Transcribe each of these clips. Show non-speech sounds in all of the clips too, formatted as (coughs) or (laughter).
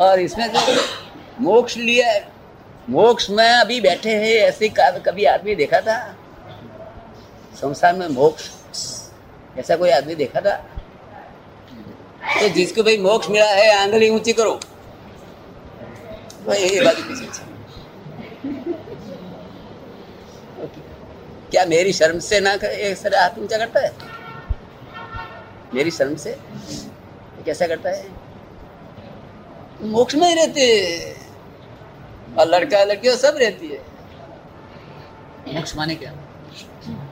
और इसमें जो मोक्ष लिया मोक्ष में अभी बैठे हैं, ऐसे कभी आदमी देखा था? संसार में मोक्ष, ऐसा कोई आदमी देखा था? तो जिसको भाई मोक्ष मिला है, आंगली ऊँची करो। भाई, ये बात क्या मेरी शर्म से ना एक सर हाथ ऊँचा करता है? मेरी शर्म से? कैसा करता है? मोक्ष में ही रहते और लड़का लड़कियों सब रहती है। मोक्ष माने क्या?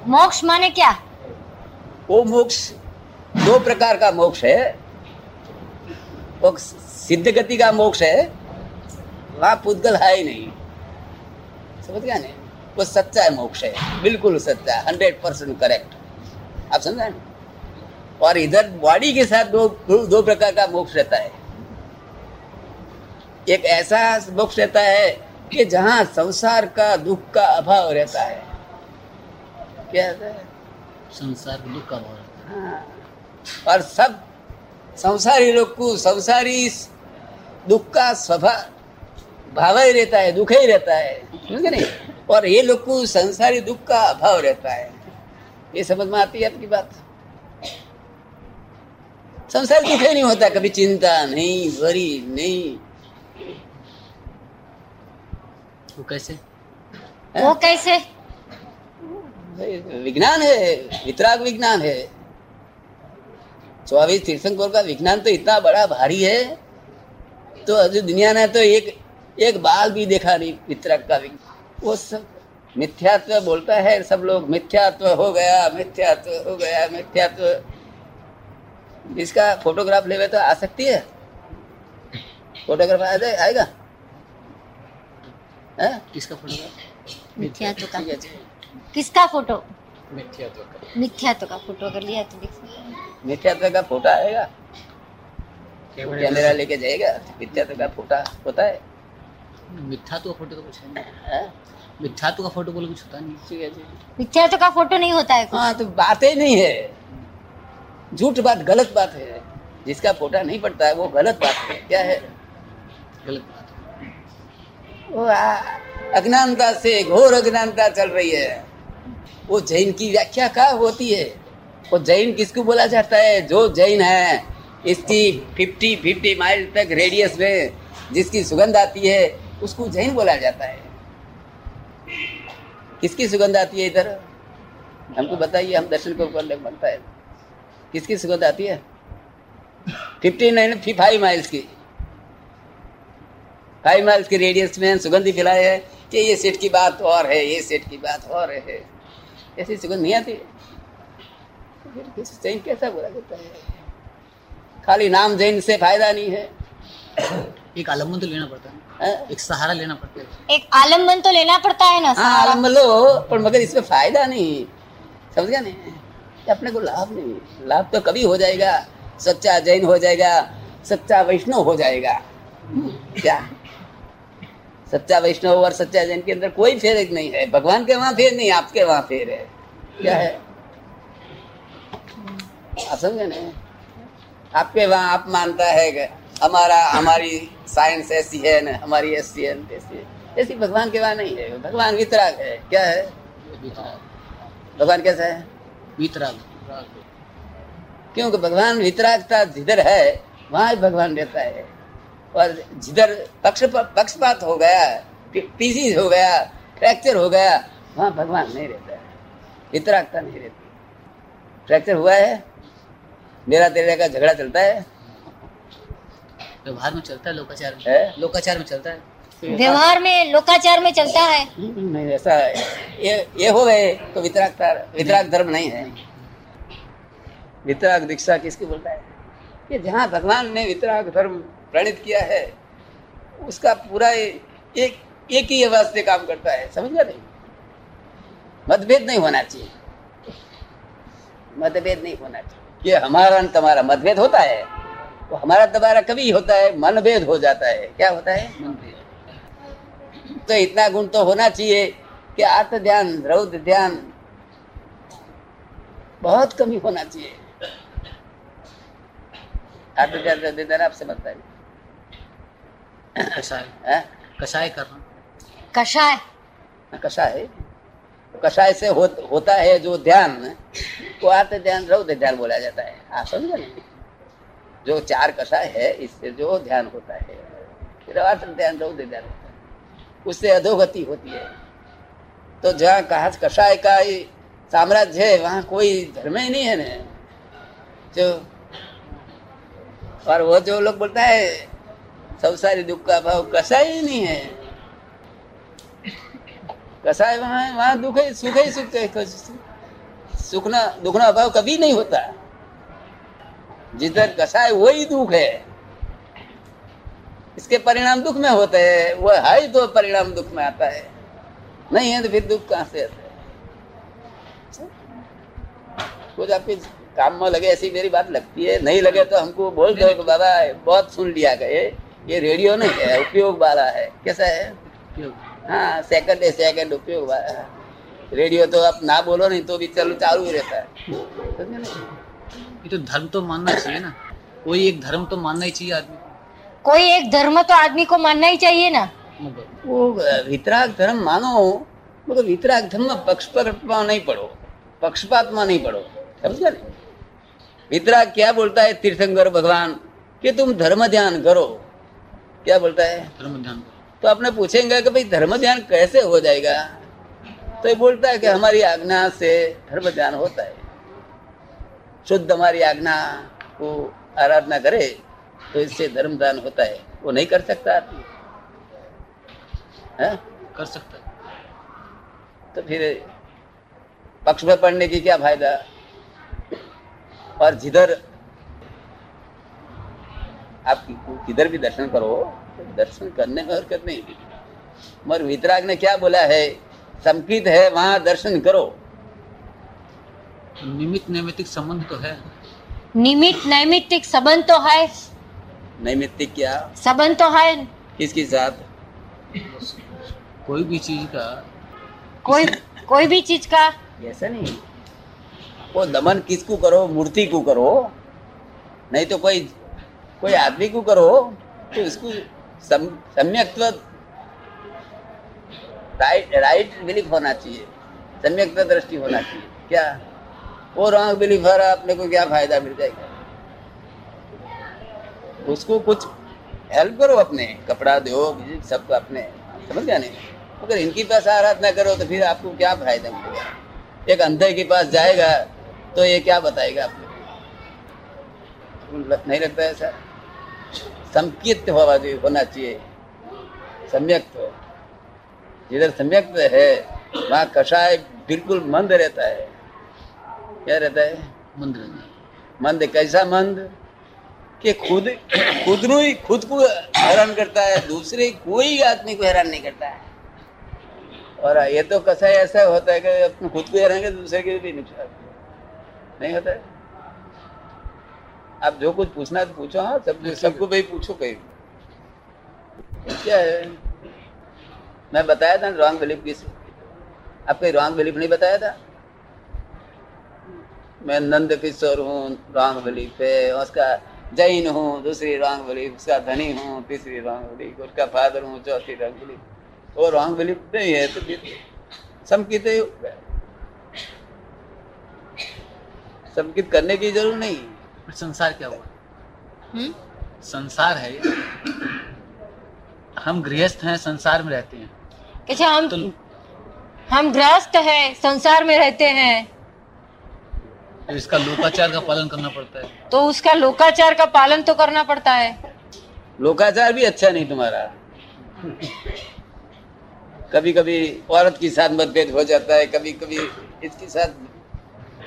मोक्ष माने क्या? वो मोक्ष दो प्रकार का मोक्ष है। वो सिद्ध गति का मोक्ष है। वहाँ पुद्गल है ही नहीं। समझ गया नहीं? वो सच्चा है मोक्ष है। बिल्कुल सच्चा है हंड्रेड परसेंट करेक्ट आप समझ? और इधर बॉडी के साथ दो दो प्रकार का मोक्ष रहता है। एक ऐसा मोक्ष रहता है कि जहाँ संसार का दुख का अभाव रहता है। क्या रहता है? संसार दुख का अभाव है। हाँ। और सब संसारी लोग को संसारी दुख का स्वभाव भाव ही रहता है दुख ही रहता है। समझ नहीं? और ये लोग को संसारी दुख का अभाव रहता है। ये समझ में आती है आपकी बात? संसार दुख ही नहीं होता कभी चिंता नहीं वरी नहीं। वो कैसे? है? वो कैसे विज्ञान है वितराग विज्ञान है। चौबीस तीर्थंकर का विज्ञान तो इतना बड़ा भारी है तो अभी दुनिया ने तो एक एक बाल भी देखा नहीं वितराग का विज्ञान। वो सब मिथ्यात्व बोलता है सब लोग मिथ्यात्व हो गया मिथ्यात्व हो गया मिथ्यात्व। इसका फोटोग्राफ ले तो आ सकती है? फोटोग्राफ आ जाए आएगा? किसका फोटोग्राफ मिथ्यात्व का। किसका फ़ोटो मिथ्यात्व का। मिथ्यात्व का फ़ोटो अगर लिया तो देख मिथ्यात्व का फ़ोटो आएगा? कैमरा लेके जाएगा? मिथ्यात्व का फ़ोटो होता है। मिथ्यात्व फ़ोटो तो कुछ है मिथ्यात्व का फ़ोटो बोले कुछ होता नहीं। मिथ्यात्व का फ़ोटो नहीं होता है हाँ तो बात ही नहीं है। झूठ बात गलत बात है। जिसका फोटा नहीं पड़ता है वो गलत बात है। क्या है? गलत बात। अज्ञानता से घोर अज्ञानता चल रही है। वो जैन की व्याख्या क्या होती है। वो जैन किसको बोला जाता है? जो जैन है, इसकी फिफ्टी फिफ्टी माइल तक रेडियस में जिसकी सुगंध आती है, उसको जैन बोला जाता है। किसकी सुगंध आती है इधर? हमको बताइए, हम दर्शन को बनता है। किसकी सुगंध आती है? फिफ्टी नाइन फाइव माइल्स की। फाइव माइल्स की रेडियस में सुगंधी फैलाए है कि ये सेट की बात और है ये सेट की बात और है। ऐसी सुगंध नहीं आती। फिर जैन कैसा बोला जाता है? खाली नाम जैन से फ़ायदा नहीं है। एक आलंबन तो लेना पड़ता है एक सहारा लेना पड़ता है। एक आलंबन तो लेना पड़ता है ना हाँ आलंबन लो पर मगर इसमें फ़ायदा नहीं। समझ गया नहीं अपने को लाभ नहीं। लाभ तो कभी हो जाएगा सच्चा जैन हो जाएगा सच्चा वैष्णव हो जाएगा। क्या? सच्चा वैष्णव और सच्चा जैन के अंदर कोई फेर नहीं है। भगवान के वहाँ फेर नहीं आपके वहाँ फेर है। क्या है? आप समझे नहीं आपके वहाँ आप मानता है हमारा हमारी साइंस ऐसी है ना हमारी ऐसी है ऐसी ऐसी भगवान के वहाँ नहीं है। भगवान वितराग है। क्या है? भगवान कैसा है? वितराग। क्योंकि भगवान वितरागता जिधर है वहाँ भगवान रहता है। और जिधर पक्ष पक्षपात हो गया पीसी हो गया फ्रैक्चर हो गया वहाँ भगवान नहीं रहता है। वितरागता नहीं रहती। फ्रैक्चर हुआ है मेरा तेरे का झगड़ा चलता है। व्यवहार में चलता है लोकाचार में? लोकाचार में चलता है? व्यवहार में लोकाचार में चलता है। नहीं ऐसा ये ये हो गए तो वितराग वितराग धर्म नहीं है। वितराग दीक्षा किसकी बोलता है? कि जहाँ भगवान ने वितराग धर्म प्रणित किया है, उसका पूरा एक एक ही वास्ते काम करता है, समझ गया नहीं? मतभेद नहीं होना चाहिए। मतभेद नहीं होना चाहिए। ये हमारा तुम्हारा मतभेद होता है, वो हमारा दोबारा कभी होता है, मनभेद हो जाता है। क्या होता है? मन भेद तो इतना गुण तो होना चाहिए कि आत्म ध्यान, रौद्र ध्यान बहुत कमी होना चाहिए। आत्म ध्यान बनता है कषाय हैं? कषाय करना। कषाय कषाय कषाय से हो, होता है जो ध्यान वो आते ध्यान रौद्र ध्यान बोला जाता है। आप समझे जो चार कषाय है इससे जो ध्यान होता है। ध्यान रौद्र ध्यान होता है। उससे अधोगति होती है। तो जहाँ कहा कषाय का साम्राज्य है वहाँ कोई धर्म ही नहीं है ना। जो और वो जो लोग बोलता है सब सारी दुख का भाव कषाय ही नहीं है। कसाय वहाँ वहाँ दुख है, सुख ही, सुख है सुखना, दुखना अभाव कभी नहीं होता। जिधर कसाय वही दुख है। इसके परिणाम दुख में होते हैं वो है तो परिणाम दुख में आता है। नहीं है तो फिर दुख कहाँ से आता है? कुछ आपके काम में लगे, ऐसी मेरी बात लगती है, नहीं लगे तो हमको बोल दो बाबा, बहुत सुन लिया गए ये रेडियो नहीं है उपयोग वाला है कैसा है उपयोग हाँ सेकंड है सेकंड उपयोग वाला है। रेडियो तो आप ना बोलो नहीं तो भी चलो चालू ही रहता है समझे ना? ये तो धर्म तो मानना चाहिए ना कोई एक धर्म तो मानना ही चाहिए आदमी को कोई एक धर्म तो आदमी को मानना ही चाहिए ना मगर वो वितराग धर्म मानो मगर वितराग धर्म में पक्षपात में नहीं पड़ो पक्षपात में नहीं पड़ो समझा नहीं वितराग क्या बोलता है तीर्थंकर भगवान कि तुम धर्म ध्यान करो क्या बोलता है? धर्म ध्यान तो आपने पूछेंगे कि भाई धर्म ध्यान कैसे हो जाएगा? तो ये बोलता है कि हमारी आज्ञा से धर्म ध्यान होता है। शुद्ध हमारी आज्ञा को आराधना करे तो इससे धर्म दान होता है। वो नहीं कर सकता आदमी। है? कर सकता है। तो फिर पक्ष में पढ़ने की क्या फ़ायदा? और जिधर आप किधर भी दर्शन करो तो दर्शन करने में हरकत नहीं मगर वितराग ने क्या बोला है? संकित है वहाँ दर्शन करो। निमित नैमितिक संबंध तो है। निमित नैमित्तिक संबंध तो है। नैमित्तिक क्या? संबंध तो है। किसके साथ? कोई भी चीज़ का। कोई कोई भी चीज़ का। ऐसा नहीं। वो दमन किसको करो? मूर्ति को करो। नहीं तो कोई कोई आदमी को करो तो इसको सम, सम्यक्त्व राइट राइट बिलीफ होना चाहिए। सम्यक्त्व दृष्टि होना चाहिए। क्या? वो रॉन्ग बिलीफ है अपने को क्या फ़ायदा मिल जाएगा? उसको कुछ हेल्प करो अपने कपड़ा दो सबको अपने। समझ गया नहीं? अगर इनके पास आराधना करो तो फिर आपको क्या फ़ायदा मिलेगा? एक अंधे के पास जाएगा तो ये क्या बताएगा आपको? नहीं लगता है सर संकित होना चाहिए होना चाहिए। सम्यक्त जिधर सम्यक्त है वहाँ कषाय बिल्कुल मंद रहता है। क्या रहता है? मंद मंद कैसा मंद? कि खुद खुद नु ही खुद को हैरान करता है दूसरे कोई आदमी को हैरान नहीं करता है। और ये तो कसाई ऐसा होता है कि अपने खुद को हैरान कर दूसरे के भी नुकसान। नहीं होता है? आप जो कुछ पूछना है तो पूछो हाँ सब सबको भाई पूछो कहीं। क्या है। मैं बताया था रॉन्ग बिलीफ किस आपको रॉन्ग बिलीफ नहीं बताया था? मैं नंद किशोर हूँ रॉन्ग बिलीफ है उसका जैन हूँ दूसरी रॉन्ग बिलीफ उसका धनी हूँ तीसरी रॉन्ग बिलीफ उसका फादर हूँ चौथी रॉन्ग बिलीफ वो रॉन्ग बिलीफ नहीं है तो गया। संकित करने की ज़रूरत नहीं। फिर संसार क्या हुआ? संसार है हम गृहस्थ हैं संसार में रहते हैं। कैसे हम तो हम गृहस्थ है संसार में रहते हैं। फिर इसका लोकाचार का पालन करना पड़ता है। तो उसका लोकाचार का पालन तो करना पड़ता है। लोकाचार भी अच्छा नहीं तुम्हारा। कभी कभी औरत के साथ मतभेद हो जाता है कभी कभी इसके साथ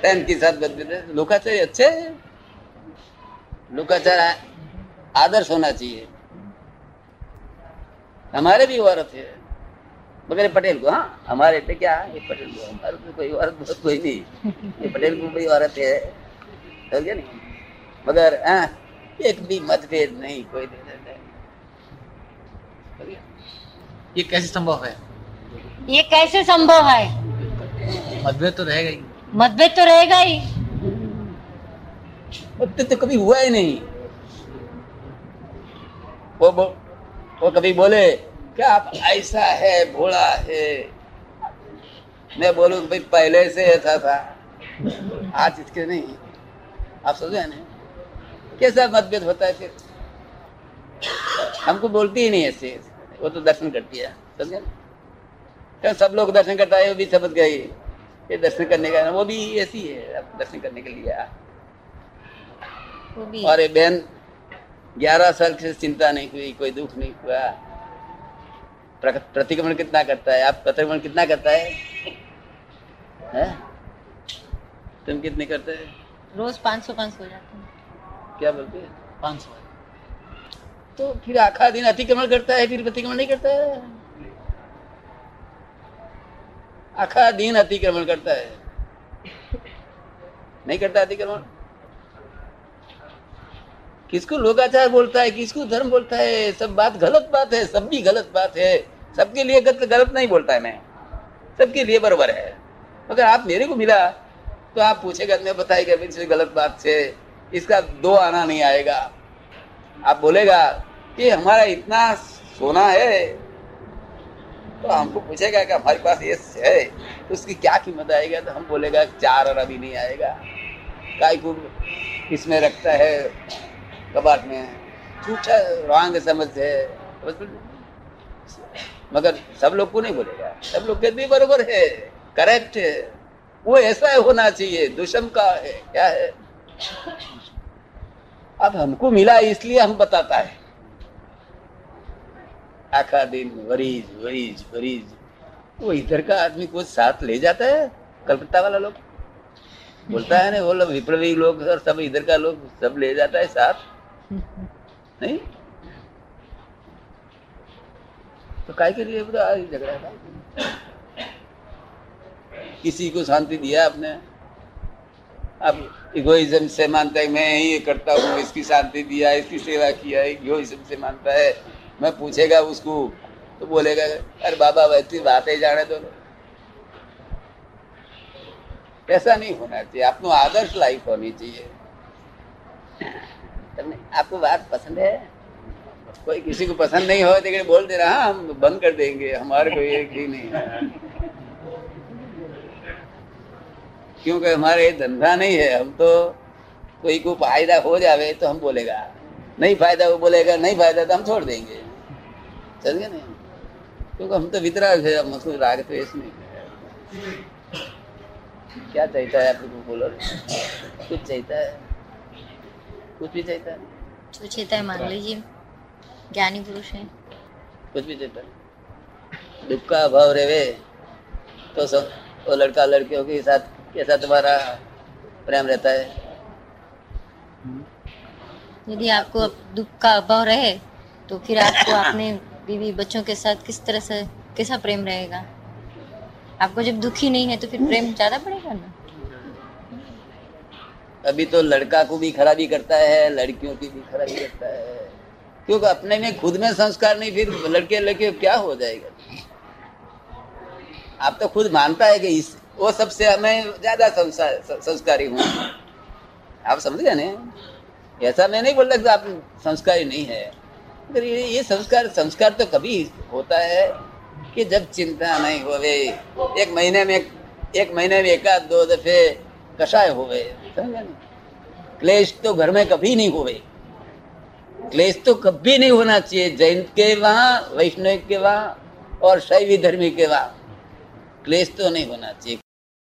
बहन के साथ मतभेद लोकाचार अच्छे है। लोकाचार आदर्श होना चाहिए। हमारे भी औरत है। मगर पटेल को हाँ हमारे तो क्या ये पटेल को हमारे तो कोई औरत बहुत कोई नहीं। ये पटेल को कोई औरत है। समझ गया नहीं? मगर हाँ एक भी मतभेद नहीं कोई नहीं है। गया? ये कैसे संभव है? ये कैसे संभव है? मतभेद तो रहेगा ही। मतभेद तो रहेगा ही। मतभेद तो कभी हुआ ही नहीं। वो वो कभी बोले, क्या आप ऐसा है, भोला है? मैं बोलू भाई, पहले से ऐसा था, आज इसके नहीं। आप समझे ना? कैसा मतभेद होता है फिर? हमको बोलती ही नहीं ऐसे। वो तो दर्शन करती है, समझे क्या सब लोग दर्शन करता है, वो भी समझ गई ये दर्शन करने का, वो भी ऐसी है दर्शन करने के लिए। और ये बहन ग्यारह साल से चिंता नहीं हुई कोई दुख नहीं हुआ। प्रतिक्रमण कितना करता है? आप प्रतिक्रमण कितना करता है? हैं? तुम कितने करते हैं? रोज पाँच सौ पाँच सौ जाते हैं। क्या बोलते हैं? पाँच सौ। तो फिर आखा दिन अतिक्रमण करता है फिर प्रतिक्रमण नहीं करता है? आखा दिन अतिक्रमण करता है। नहीं करता अतिक्रमण? किसको लोकाचार बोलता है, किसको धर्म बोलता है, सब बात गलत बात है, सब भी गलत बात है। सबके लिए गलत गलत नहीं बोलता है मैं। सबके लिए बराबर है। अगर आप मेरे को मिला तो आप पूछेगा, मैं बताएगा मेरे गलत बात से इसका दो आना नहीं आएगा। आप बोलेगा कि हमारा इतना सोना है। तो हमको पूछेगा कि हमारे पास ये है तो उसकी क्या कीमत आएगा? तो हम बोलेगा, चार आना भी नहीं आएगा। काय को इसमें रखता है। कबाट में झूठा रॉन्ग समझ है। मगर सब लोग को नहीं बोलेगा। सब लोग कहते बरोबर है। करेक्ट है। वो ऐसा होना चाहिए। दुष्म का है। क्या है? अब हमको मिला, इसलिए हम बताता है। आखा दिन वरीज वरीज वरीज। वो इधर का आदमी को साथ ले जाता है, कलकत्ता वाला लोग। बोलता है ना, वो लोग विप्लवी लोग और सब इधर का लोग सब ले जाता है साथ। नहीं? तो काय के लिए झगड़ा था किसी को शांति दिया आपने? आप इगोइज्म से मानता है, मैं ये करता हूँ, इसकी शांति दिया, इसकी सेवा किया इगोइज्म से मानता है। मैं पूछेगा उसको तो बोलेगा, अरे बाबा वैसी बातें जाने दो ऐसा नहीं होना चाहिए, आपको आदर्श लाइफ होनी चाहिए। आपको बात पसंद है? कोई किसी को पसंद नहीं हो तो बोल दे रहा, हम बंद कर देंगे, हमारे को एक ही नहीं है। क्योंकि हमारे धंधा नहीं है, हम तो कोई को फ़ायदा हो जावे तो हम बोलेगा। नहीं फ़ायदा वो बोलेगा, नहीं फ़ायदा तो हम छोड़ देंगे। चल गए नहीं क्योंकि हम तो वितराग है, हम उसको राग तो इसमें क्या चाहता है आपको बोलो? कुछ चाहता है? कुछ भी चाहता है? जो चेता है मान लीजिए। ज्ञानी पुरुष है। कुछ भी चाहता है। दुख का अभाव रहे तो सब वो लड़का लड़कियों के साथ कैसा तुम्हारा प्रेम रहता है। यदि आपको दुख का अभाव रहे तो फिर आपको (coughs) अपने बीवी बच्चों के साथ किस तरह से कैसा प्रेम रहेगा? आपको जब दुखी नहीं है तो फिर प्रेम (coughs) ज़्यादा बढ़ेगा ना? अभी तो लड़का को भी खराबी करता है, लड़कियों की भी खराबी करता है। क्योंकि अपने में खुद में संस्कार नहीं, फिर लड़के लड़के क्या हो जाएगा? आप तो खुद मानता है कि इस, वो सबसे हमें ज़्यादा संस्कारी हूँ। आप समझ गए ना? ऐसा मैं नहीं बोल रहा आप संस्कारी नहीं है। ये संस्कार संस्कार तो कभी होता है कि जब चिंता नहीं होवे, एक महीने में, एक महीने में एक आध दो दफे कषाय होवे, समझे क्लेश तो घर में कभी नहीं होवे। क्लेश तो कभी नहीं होना चाहिए। जैन के वहाँ, वैष्णव के वहाँ और शैवी धर्मी के वहाँ। क्लेश तो नहीं होना चाहिए।